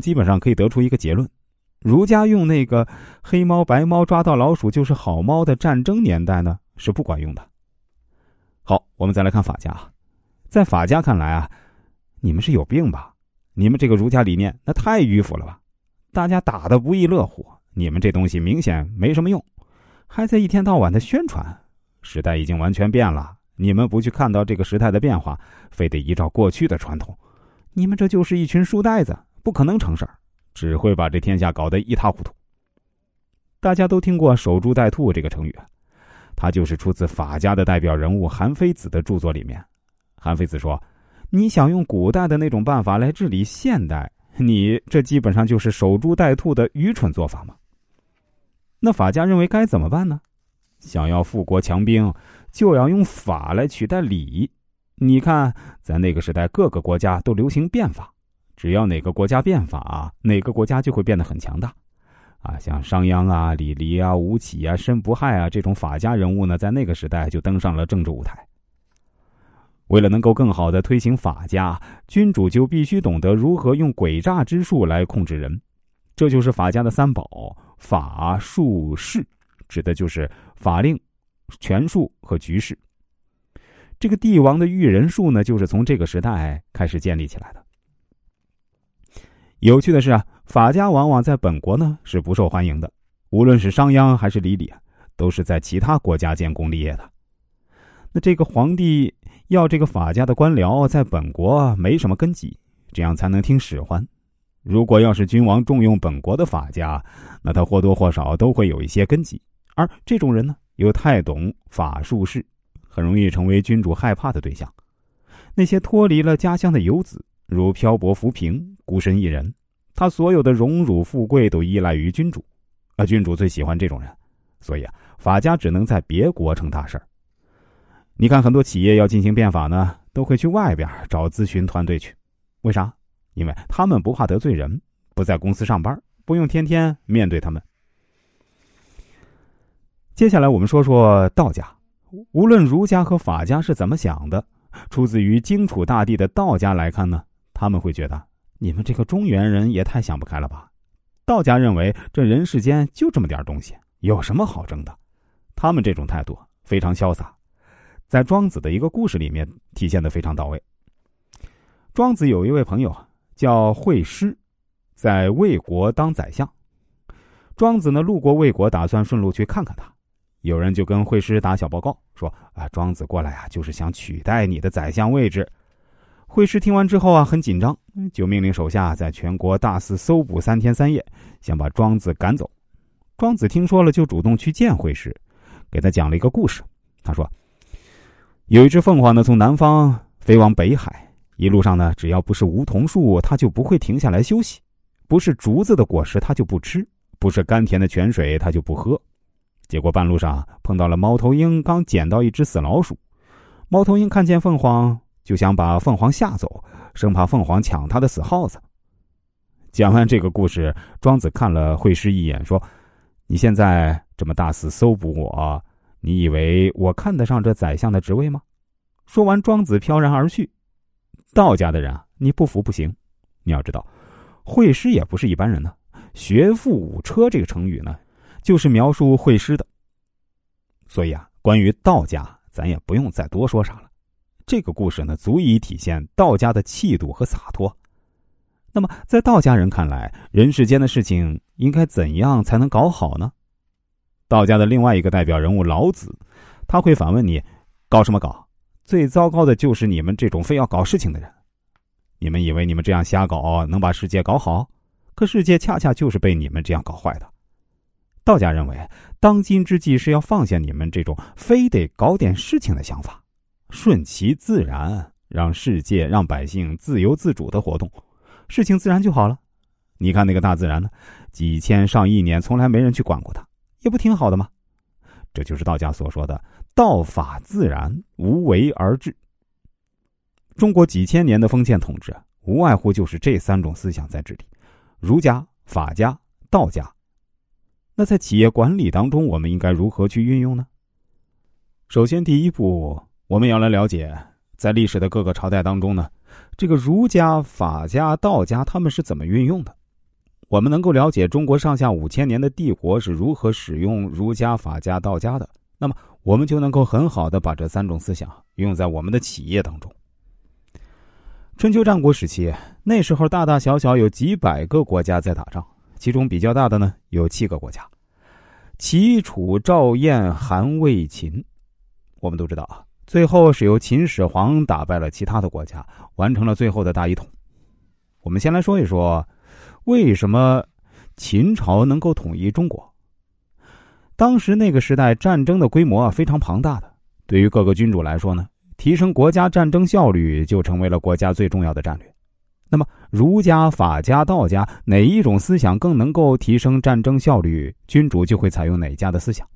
基本上可以得出一个结论：儒家用那个“黑猫白猫抓到老鼠就是好猫”的战争年代呢，是不管用的。好，我们再来看法家，在法家看来啊，你们是有病吧？你们这个儒家理念那太迂腐了吧？大家打的不亦乐乎，你们这东西明显没什么用，还在一天到晚的宣传。时代已经完全变了，你们不去看到这个时代的变化，非得依照过去的传统，你们这就是一群书呆子，不可能成事儿，只会把这天下搞得一塌糊涂。大家都听过“守株待兔”这个成语。他就是出自法家的代表人物韩非子的著作里面。韩非子说：“你想用古代的那种办法来治理现代，你这基本上就是守株待兔的愚蠢做法嘛。”那法家认为该怎么办呢？想要富国强兵，就要用法来取代礼。你看，在那个时代，各个国家都流行变法，只要哪个国家变法，哪个国家就会变得很强大。啊，像商鞅啊、李黎啊、吴起啊、申不害啊这种法家人物呢，在那个时代就登上了政治舞台。为了能够更好的推行法家，君主就必须懂得如何用诡诈之术来控制人，这就是法家的三宝：法术势，指的就是法令、权术和局势。这个帝王的驭人术呢，就是从这个时代开始建立起来的。有趣的是啊。法家往往在本国呢是不受欢迎的，无论是商鞅还是李李，都是在其他国家建功立业的。那这个皇帝要这个法家的官僚在本国没什么根基，这样才能听使唤。如果要是君王重用本国的法家，那他或多或少都会有一些根基，而这种人呢又太懂法术士，很容易成为君主害怕的对象。那些脱离了家乡的游子，如漂泊浮萍、孤身一人。他所有的荣辱富贵都依赖于君主，而君主最喜欢这种人，所以啊，法家只能在别国成大事儿。你看，很多企业要进行变法呢，都会去外边找咨询团队去，为啥？因为他们不怕得罪人，不在公司上班，不用天天面对他们。接下来我们说说道家，无论儒家和法家是怎么想的，出自于荆楚大地的道家来看呢，他们会觉得。你们这个中原人也太想不开了吧！道家认为这人世间就这么点东西，有什么好争的？他们这种态度非常潇洒，在庄子的一个故事里面体现的非常到位。庄子有一位朋友叫惠施，在魏国当宰相。庄子呢路过魏国，打算顺路去看看他。有人就跟惠施打小报告说：“啊，庄子过来啊，就是想取代你的宰相位置。”惠施听完之后啊，很紧张，就命令手下在全国大肆搜捕三天三夜，想把庄子赶走。庄子听说了，就主动去见惠施，给他讲了一个故事。他说：“有一只凤凰呢，从南方飞往北海，一路上呢，只要不是梧桐树，它就不会停下来休息；不是竹子的果实，它就不吃；不是甘甜的泉水，它就不喝。结果半路上碰到了猫头鹰，刚捡到一只死老鼠。猫头鹰看见凤凰。”就想把凤凰吓走，生怕凤凰抢他的死耗子。讲完这个故事，庄子看了惠施一眼，说：“你现在这么大肆搜捕我，你以为我看得上这宰相的职位吗？”说完，庄子飘然而去。道家的人啊，你不服不行。你要知道，惠施也不是一般人呢。学富五车这个成语呢，就是描述惠施的。所以啊，关于道家，咱也不用再多说啥了。这个故事呢，足以体现道家的气度和洒脱。那么，在道家人看来，人世间的事情应该怎样才能搞好呢？道家的另外一个代表人物老子，他会反问你：搞什么搞？最糟糕的就是你们这种非要搞事情的人。你们以为你们这样瞎搞能把世界搞好？可世界恰恰就是被你们这样搞坏的。道家认为，当今之计是要放下你们这种非得搞点事情的想法。顺其自然，让世界、让百姓自由自主的活动，事情自然就好了。你看那个大自然呢，几千上亿年从来没人去管过它，也不挺好的吗？这就是道家所说的“道法自然，无为而治”。中国几千年的封建统治，无外乎就是这三种思想在治理：儒家、法家、道家。那在企业管理当中，我们应该如何去运用呢？首先，第一步。我们要来了解，在历史的各个朝代当中呢，这个儒家、法家、道家他们是怎么运用的？我们能够了解中国上下五千年的帝国是如何使用儒家、法家、道家的，那么我们就能够很好的把这三种思想用在我们的企业当中。春秋战国时期，那时候大大小小有几百个国家在打仗，其中比较大的呢有七个国家：齐、楚、赵、燕、韩、魏、秦。我们都知道啊，最后是由秦始皇打败了其他的国家，完成了最后的大一统。我们先来说一说，为什么秦朝能够统一中国？当时那个时代战争的规模啊非常庞大的，对于各个君主来说呢，提升国家战争效率就成为了国家最重要的战略。那么，儒家、法家、道家哪一种思想更能够提升战争效率，君主就会采用哪家的思想。